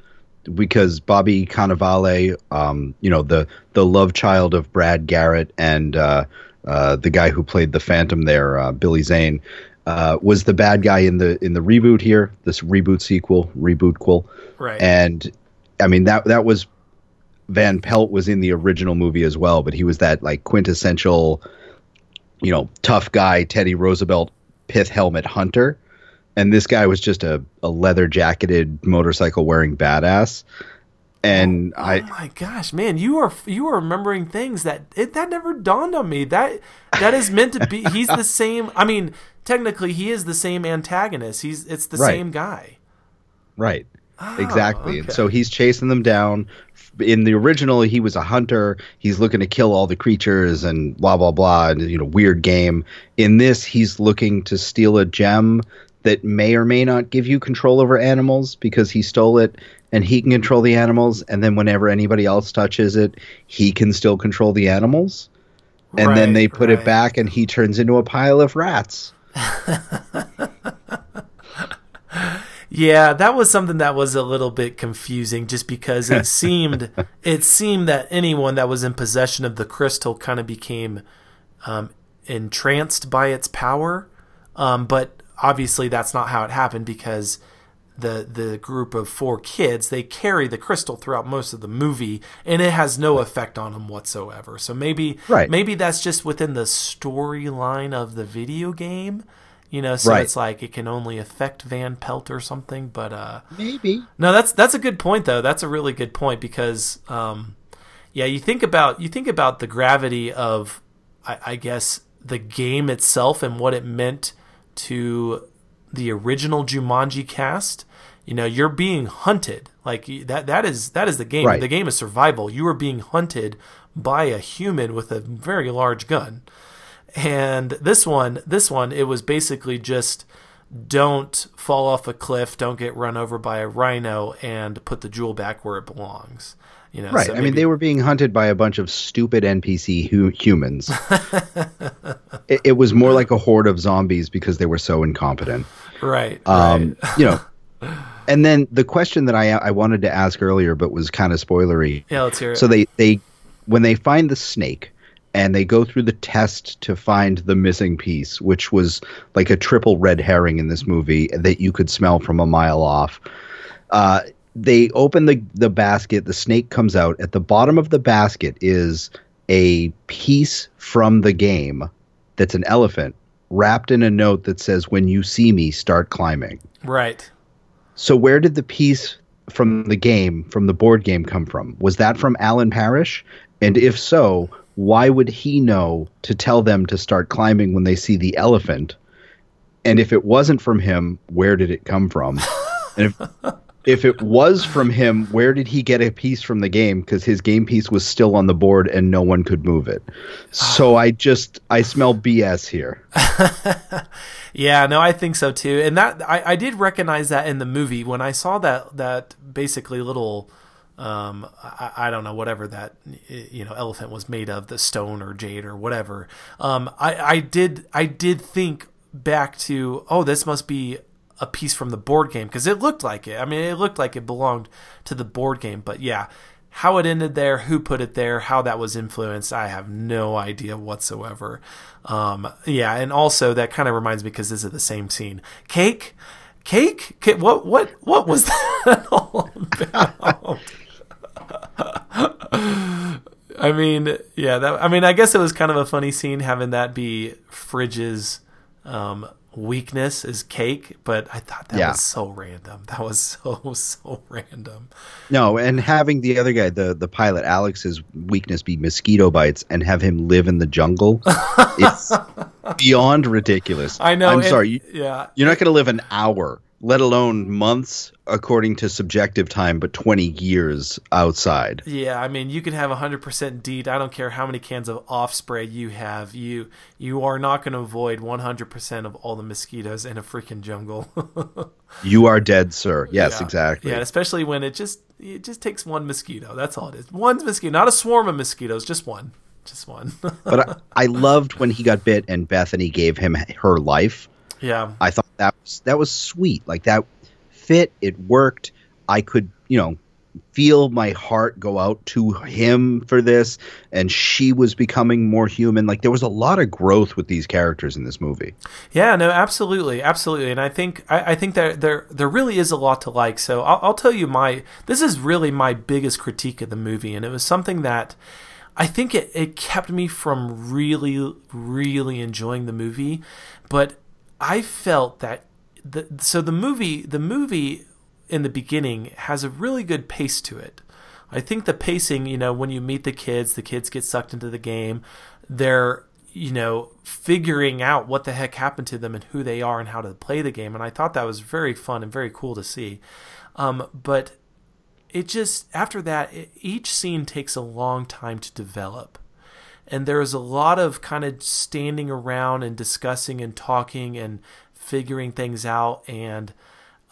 because Bobby Cannavale, um, you know, the the love child of Brad Garrett and uh, uh, the guy who played the Phantom there, uh, Billy Zane, uh, was the bad guy in the in the reboot here, this reboot sequel, reboot quel. Right. And I mean that that was Van Pelt was in the original movie as well, but he was that like quintessential, you know, tough guy, Teddy Roosevelt pith helmet hunter. And this guy was just a, a leather jacketed motorcycle wearing badass. And oh, I oh my gosh, man, you are you are remembering things that it, that never dawned on me. That that is meant to be. He's the (laughs) same. I mean, technically, he is the same antagonist. He's it's the Right. same guy. Right. Oh, exactly. And so he's chasing them down. In the original, he was a hunter. He's looking to kill all the creatures and blah blah blah. And you know, weird game. In this, he's looking to steal a gem that may or may not give you control over animals because he stole it and he can control the animals. And then whenever anybody else touches it, he can still control the animals. And then they put right. it back, and he turns into a pile of rats. (laughs) Yeah, that was something that was a little bit confusing just because it (laughs) seemed it seemed that anyone that was in possession of the crystal kind of became um, entranced by its power. Um, but obviously that's not how it happened because the the group of four kids they carry the crystal throughout most of the movie and it has no effect on them whatsoever. So maybe Right. maybe that's just within the storyline of the video game. You know, so Right. it's like it can only affect Van Pelt or something. But uh, Maybe. no, that's that's a good point though. That's a really good point because um, yeah, you think about you think about the gravity of I, I guess the game itself and what it meant to the original Jumanji cast. You know, you're being hunted. Like that that is that is the game. Right. The game is survival. You are being hunted by a human with a very large gun. And this one, this one, it was basically just don't fall off a cliff, don't get run over by a rhino, and put the jewel back where it belongs. You know, Right. so I mean, they were being hunted by a bunch of stupid NPC hu- humans. (laughs) it, it was more like a horde of zombies because they were so incompetent. right. Um, right. you know. (laughs) And then the question that I I wanted to ask earlier, but was kind of spoilery. Yeah, let's hear it. So they they when they find the snake and they go through the test to find the missing piece, which was like a triple red herring in this movie that you could smell from a mile off. Uh, they open the the basket. The snake comes out. At the bottom of the basket is a piece from the game that's an elephant wrapped in a note that says, "When you see me, start climbing." right. So where did the piece from the game, from the board game, come from? Was that from Alan Parrish? And if so, why would he know to tell them to start climbing when they see the elephant? And if it wasn't from him, where did it come from? (laughs) and if if it was from him, where did he get a piece from the game? Because his game piece was still on the board and no one could move it. So I just I smell BS here. (laughs) Yeah, no, I think so too. And that I, I did recognize that in the movie when I saw that that basically little um, I, I, don't know whatever that you know elephant was made of, the stone or jade or whatever. Um, I, I did I did think back to oh this must be a piece from the board game because it looked like it. I mean, it looked like it belonged to the board game. But yeah, how it ended there, who put it there, how that was influenced, I have no idea whatsoever. Um, yeah, and also that kind of reminds me because this is the same scene. Cake, cake, cake what, what, what was (laughs) that all about? (laughs) I mean, yeah, that. I mean, I guess it was kind of a funny scene having that be Fridge's um, weakness is cake, but I thought that yeah. was so random. That was (laughs) so so random. No, and having the other guy, the the pilot Alex's weakness be mosquito bites, and have him live in the jungle, it's (laughs) beyond ridiculous. I know. I'm sorry. You, yeah, you're not going to live an hour let alone months according to subjective time, but 20 years outside. Yeah, I mean, you can have 100% DEET. I don't care how many cans of off spray you have. You you are not going to avoid 100% of all the mosquitoes in a freaking jungle. (laughs) you are dead, sir. Yes, yeah. exactly. Yeah, especially when it just it just takes one mosquito. That's all it is. One mosquito, not a swarm of mosquitoes, just one. Just one. (laughs) but I, I loved when he got bit and Bethany gave him her life yeah. I thought that was that was sweet. Like that fit, it worked. I could, you know, feel my heart go out to him for this and she was becoming more human. Like there was a lot of growth with these characters in this movie. Yeah no absolutely absolutely. And i think i, I think that there there really is a lot to like. So I'll, I'll tell you my this is really my biggest critique of the movie and it was something that i think it, it kept me from really really enjoying the movie. But I felt that the so the movie the movie in the beginning has a really good pace to it. I think the pacing, you know, when you meet the kids, the kids get sucked into the game. They're, you know, figuring out what the heck happened to them and who they are and how to play the game. And I thought that was very fun and very cool to see. Um, but it just, after that, it, each scene takes a long time to develop and there was a lot of kind of standing around and discussing and talking and figuring things out. And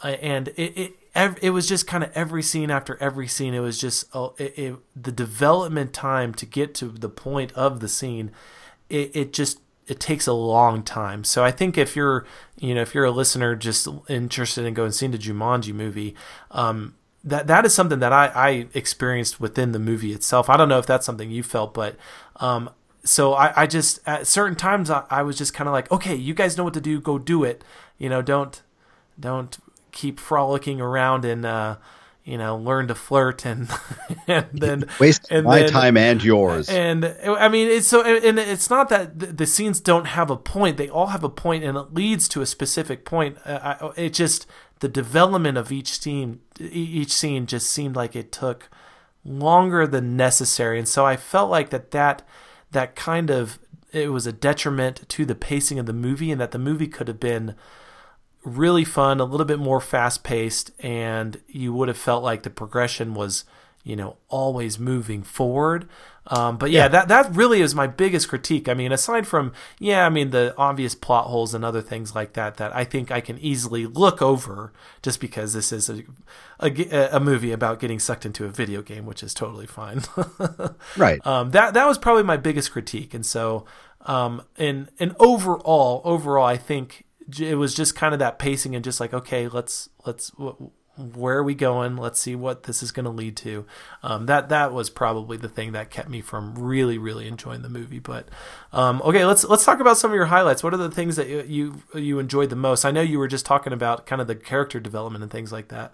uh, and it, it it was just kind of every scene after every scene. It was just uh, it, it, the development time to get to the point of the scene it, it just it takes a long time. So i think if you're you know if you're a listener just interested in going seeing the jumanji movie um, that that is something that I, I experienced within the movie itself. I don't know if that's something you felt, but um, so I, I just at certain times I, I was just kind of like, okay, you guys know what to do, go do it. You know, don't don't keep frolicking around and uh, you know learn to flirt and (laughs) and then waste and my then, time and yours. And I mean, it's so and it's not that the, the, scenes don't have a point; they all have a point, and it leads to a specific point. Uh, I, it just the development of each scene each scene just seemed like it took longer than necessary and so i felt like that that that kind of it was a detriment to the pacing of the movie and that the movie could have been really fun a little bit more fast paced and you would have felt like the progression was you know always moving forward um, but yeah, yeah, that that really is my biggest critique. I mean, aside from yeah, I mean the obvious plot holes and other things like that that I think I can easily look over just because this is a a, a movie about getting sucked into a video game, which is totally fine. (laughs) right. Um, that that was probably my biggest critique, and so um, and and overall, overall, I think it was just kind of that pacing and just like okay, let's let's where are we going? Let's see what this is going to lead to. Um, that that was probably the thing that kept me from really really enjoying the movie. But um, okay, let's let's talk about some of your highlights. What are the things that you you enjoyed the most? I know you were just talking about kind of the character development and things like that.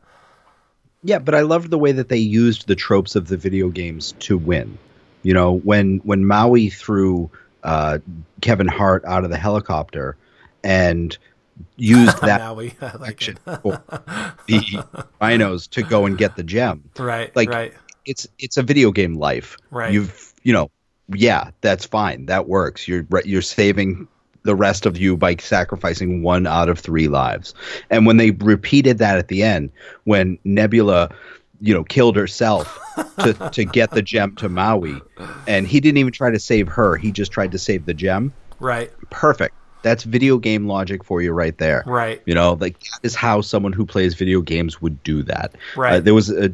Yeah, but I loved the way that they used the tropes of the video games to win. You know, when when Maui threw uh, Kevin Hart out of the helicopter and used (laughs) that Maui. like for (laughs) the rhinos to go and get the gem. Right. Like right. it's it's a video game life. Right. You've you know yeah that's fine that works. You're you're saving the rest of you by sacrificing one out of three lives. And when they repeated that at the end, when Nebula you know killed herself to to get the gem to Maui and he didn't even try to save her he just tried to save the gem right perfect that's video game logic for you right there. Right. You know, like that is how someone who plays video games would do that. Right. Uh, there was a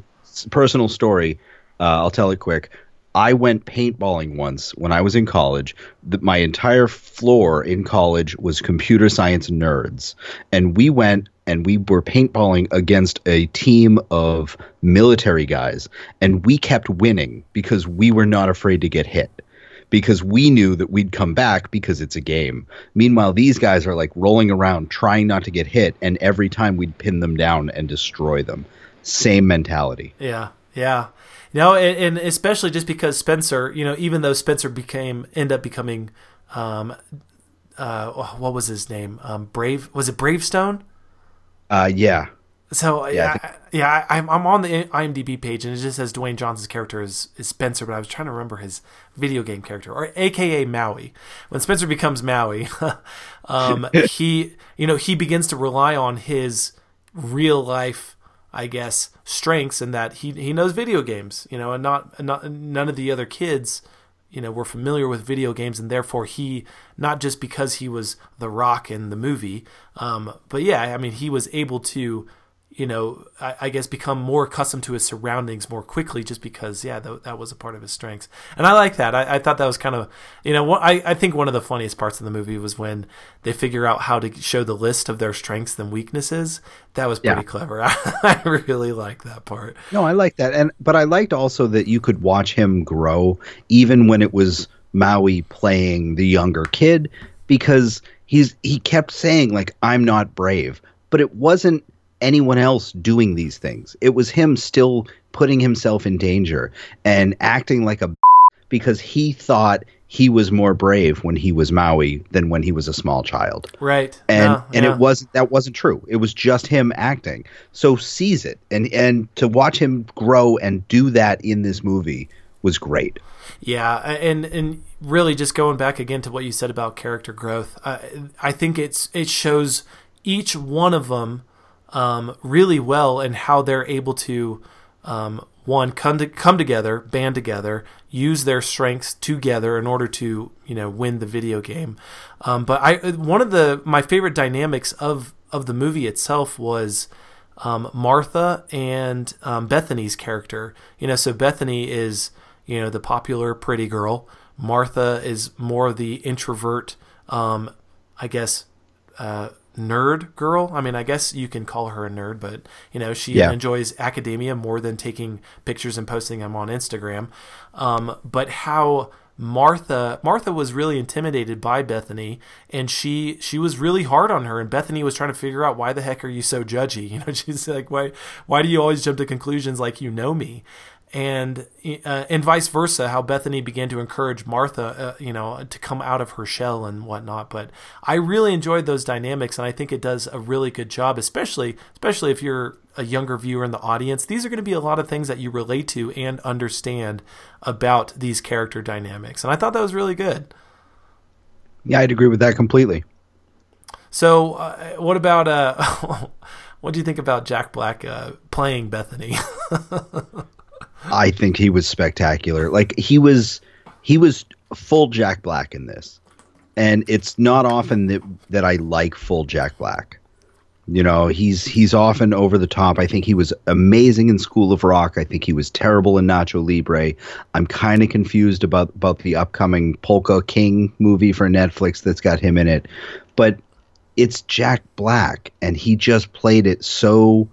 personal story. Uh, I'll tell it quick. I went paintballing once when I was in college. The, my entire floor in college was computer science nerds, and we went and we were paintballing against a team of military guys, and we kept winning because we were not afraid to get hit because we knew that we'd come back because it's a game. Meanwhile, these guys are like rolling around trying not to get hit, and every time we'd pin them down and destroy them. Same mentality. Yeah, yeah. No, and, and especially just because Spencer, you know, even though Spencer became end up becoming, um, uh, what was his name? Um, Brave was it Bravestone? Uh, yeah. So Yeah, yeah, I, yeah, I, I'm I'm on the IMDb page and it just says Dwayne Johnson's character is, is Spencer, but I was trying to remember his video game character or AKA Maui. When Spencer becomes Maui, (laughs) um, (laughs) he you know he begins to rely on his real life, I guess, strengths and that he he knows video games, you know, and not, and not none of the other kids you know were familiar with video games and therefore he not just because he was the rock in the movie um, but yeah i mean he was able to you know I, I guess become more accustomed to his surroundings more quickly just because yeah that, that was a part of his strengths. And i like that. I, I thought that was kind of you know I, I think one of the funniest parts of the movie was when they figure out how to show the list of their strengths and weaknesses. That was pretty Yeah. clever. (laughs) I, really like that part. No, I like that, and but I liked also that you could watch him grow, even when it was Maui playing the younger kid, because he's he kept saying like I'm not brave, but it wasn't anyone else doing these things. It was him still putting himself in danger and acting like a because he thought he was more brave when he was Maui than when he was a small child. Right. And Yeah, and yeah. it wasn't that wasn't true. It was just him acting. So seize it. And and to watch him grow and do that in this movie was great. Yeah, and and really just going back again to what you said about character growth, I I think it's it shows each one of them um, really well and how they're able to um, one come to come together, band together, use their strengths together in order to you know win the video game. Um, but I one of the my favorite dynamics of of the movie itself was um, Martha and um, Bethany's character. You know, so Bethany is you know the popular pretty girl. Martha is more the introvert, um, I guess, uh, nerd girl. I mean, I guess you can call her a nerd, but you know she Yeah. enjoys academia more than taking pictures and posting them on Instagram. Um, but how Martha Martha was really intimidated by Bethany, and she she was really hard on her. And Bethany was trying to figure out why the heck are you so judgy? (laughs) You know, she's like, why why do you always jump to conclusions like you know me? And uh, and vice versa, how Bethany began to encourage Martha, uh, you know, to come out of her shell and whatnot. But I really enjoyed those dynamics, and I think it does a really good job, especially especially if you're a younger viewer in the audience. These are going to be a lot of things that you relate to and understand about these character dynamics, and I thought that was really good. yeah i'd agree with that completely So, uh, what about uh, (laughs) what do you think about Jack Black uh, playing Bethany? (laughs) i think he was spectacular. Like he was he was full jack black in this. And it's not often that that i like full jack black. You know he's he's often over the top. I think he was amazing in school of rock. I think he was terrible in nacho libre. I'm kind of confused about about the upcoming polka king movie for netflix that's got him in it. But it's jack black and he just played it so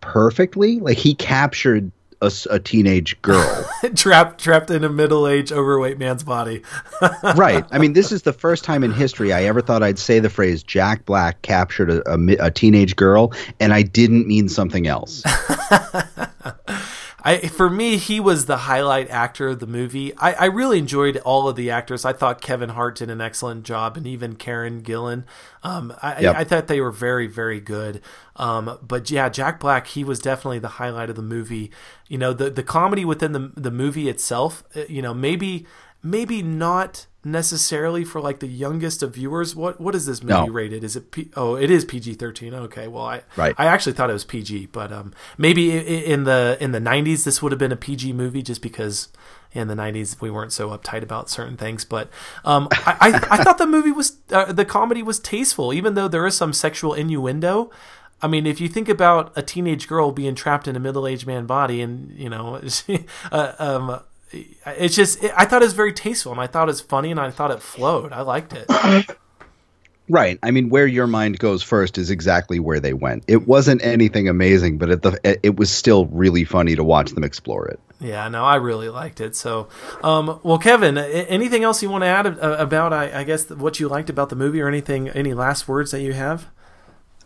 perfectly. Like he captured a, a teenage girl (laughs) trapped trapped in a middle aged overweight man's body. (laughs) right. I mean, this is the first time in history I ever thought I'd say the phrase Jack Black captured a, a, a teenage girl, and I didn't mean something else. (laughs) I for me, he was the highlight actor of the movie. I, I really enjoyed all of the actors. I thought Kevin Hart did an excellent job, and even Karen Gillan. Um, I, Yep. I, I thought they were very, very good. Um, but yeah, Jack Black, he was definitely the highlight of the movie. You know, the the comedy within the the movie itself. uh, You know, maybe maybe not necessarily for like the youngest of viewers. What what is this movie No. rated? Is it P- oh it is PG thirteen? Okay, well I Right. I actually thought it was PG, but um, maybe in the in the '90s this would have been a PG movie just because in the '90s we weren't so uptight about certain things. But um, I, I I thought the movie was uh, the comedy was tasteful, even though there is some sexual innuendo. I mean, if you think about a teenage girl being trapped in a middle-aged man body, and you know, (laughs) uh, um, it's just I thought it was very tasteful, and I thought it was funny, and I thought it flowed. I liked it. (coughs) Right. I mean, where your mind goes first is exactly where they went. It wasn't anything amazing, but it, the, it was still really funny to watch them explore it. Yeah, no, I really liked it. So, um, well, Kevin, anything else you want to add about, I, I guess, what you liked about the movie, or anything, any last words that you have?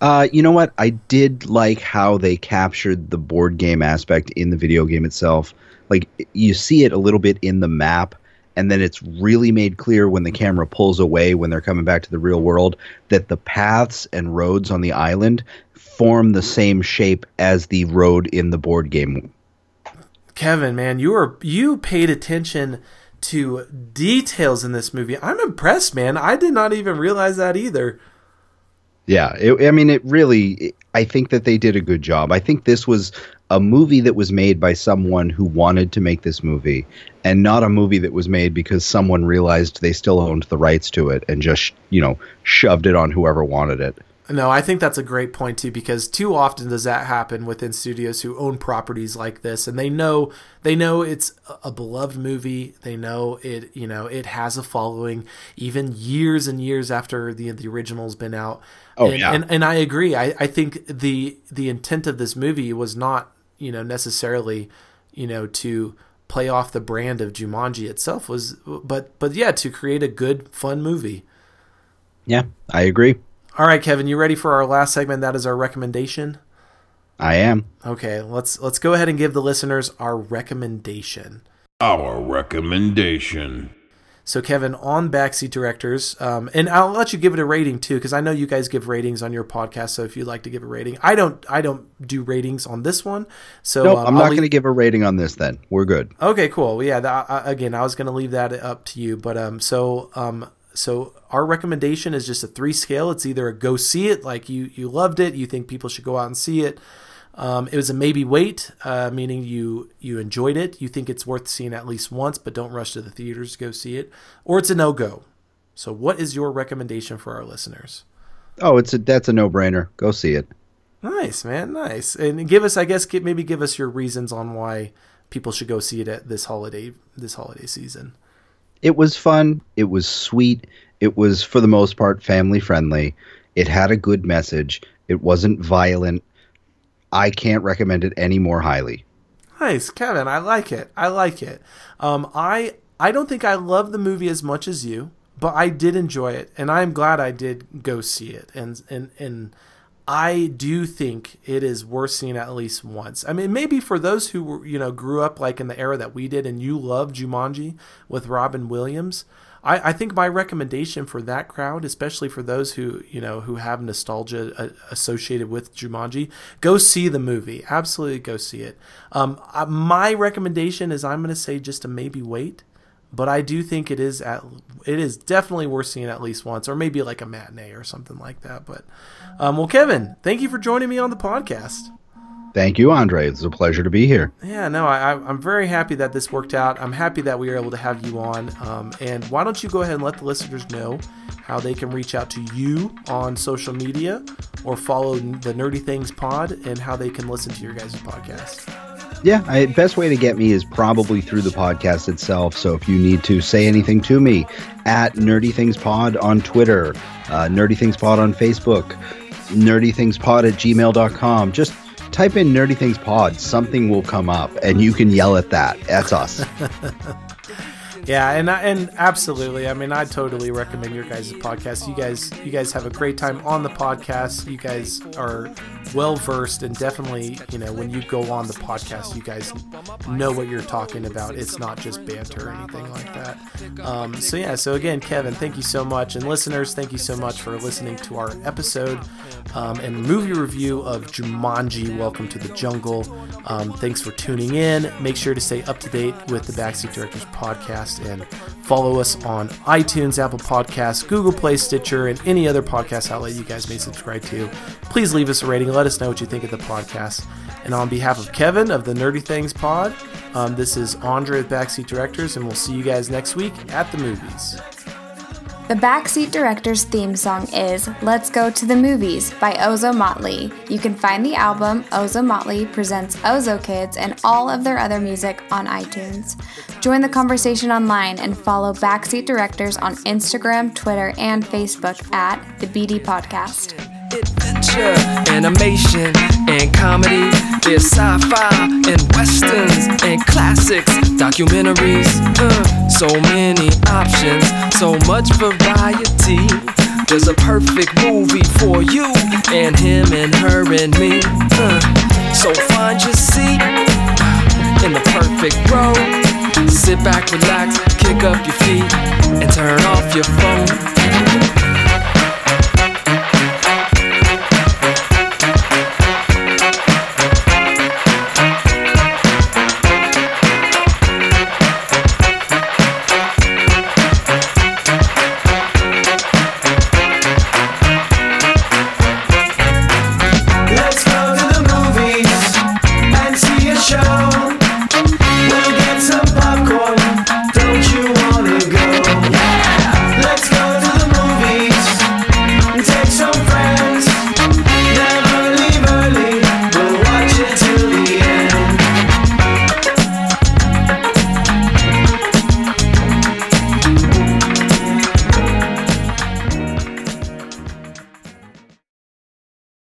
Uh, you know what? I did like how they captured the board game aspect in the video game itself. Like you see it a little bit in the map, and then it's really made clear when the camera pulls away when they're coming back to the real world that the paths and roads on the island form the same shape as the road in the board game. Kevin, man, you were you paid attention to details in this movie. I'm impressed, man. I did not even realize that either. Yeah, it, I mean, it really. I think that they did a good job. I think this was a movie that was made by someone who wanted to make this movie, and not a movie that was made because someone realized they still owned the rights to it and just you know shoved it on whoever wanted it. No, I think that's a great point too because too often does that happen within studios who own properties like this and they know they know it's a beloved movie. They know it, you know, it has a following even years and years after the the original's been out. Oh and, yeah. And, and I agree. I, I think the the intent of this movie was not, you know, necessarily, you know, to play off the brand of Jumanji itself was but but yeah, to create a good fun movie. Yeah, I agree. All right, Kevin, you ready for our last segment? That is our recommendation. I am. Okay, let's let's go ahead and give the listeners our recommendation. Our recommendation. So, Kevin, on Backseat Directors, um, and I'll let you give it a rating too, because I know you guys give ratings on your podcast. So, if you'd like to give a rating, I don't, I don't do ratings on this one. So, nope, um, I'm not going to give a rating on this. Then we're good. Okay, cool. Well, yeah. I, again, I was going to leave that up to you, but um, so um, so our recommendation is just a three scale. It's either a go see it, like you you loved it, you think people should go out and see it. Um, it was a maybe wait, uh, meaning you you enjoyed it, you think it's worth seeing at least once, but don't rush to the theaters to go see it, or it's a no go. So, what is your recommendation for our listeners? Oh, it's a that's a no brainer. Go see it. Nice, man, nice, and give us, I guess, give, maybe give us your reasons on why people should go see it at this holiday this holiday season. It was fun. It was sweet. It was for the most part family friendly. It had a good message. It wasn't violent. I can't recommend it any more highly. Nice, Kevin. I like it. I like it. Um, I I don't think I love the movie as much as you, but I did enjoy it, and I'm glad I did go see it. And and and I do think it is worth seeing at least once. I mean, maybe for those who were, you know grew up like in the era that we did, and you love Jumanji with Robin Williams. I, I think my recommendation for that crowd, especially for those who you know who have nostalgia uh, associated with Jumanji, go see the movie. Absolutely, go see it. Um, uh, my recommendation is I'm going to say just to maybe wait, but I do think it is at it is definitely worth seeing at least once, or maybe like a matinee or something like that. But um, well, Kevin, thank you for joining me on the podcast. Thank you, Andre. It's a pleasure to be here. Yeah, no, I, I'm very happy that this worked out. I'm happy that we were able to have you on. Um, and why don't you go ahead and let the listeners know how they can reach out to you on social media or follow the Nerdy Things Pod and how they can listen to your guys' podcast. Yeah, I, best way to get me is probably through the podcast itself. So if you need to say anything to me, at Nerdy Things Pod on Twitter, uh, Nerdy Things Pod on Facebook, Nerdy Things Pod at gmail.com. Just type in Nerdy Things Pod. Something will come up, and you can yell at that. That's us. (laughs) Yeah, and and absolutely. I mean, I totally recommend your guys' podcast. You guys, you guys have a great time on the podcast. You guys are well versed, and definitely, you know, when you go on the podcast, you guys know what you're talking about. It's not just banter or anything like that. Um, so yeah. So again, Kevin, thank you so much, and listeners, thank you so much for listening to our episode um, and movie review of Jumanji: Welcome to the Jungle. Um, thanks for tuning in. Make sure to stay up to date with the Backseat Directors podcast and follow us on iTunes, Apple Podcasts, Google Play, Stitcher, and any other podcast outlet you guys may subscribe to. Please leave us a rating. Let us know what you think of the podcast. And on behalf of Kevin of the Nerdy Things Pod, um, this is Andre with Backseat Directors, and we'll see you guys next week at the movies. The Backseat Director's theme song is Let's Go to the Movies by Ozomatli. You can find the album Ozomatli Presents OzoKidz and all of their other music on iTunes. Join the conversation online and follow Backseat Directors on Instagram, Twitter, and Facebook at the BD Podcast. Adventure, animation, and comedy. There's sci-fi and westerns and classics, documentaries. Uh, so many options, so much variety. There's a perfect movie for you and him and her and me. Uh, so find your seat in the perfect row. Sit back, relax, kick up your feet, and turn off your phone.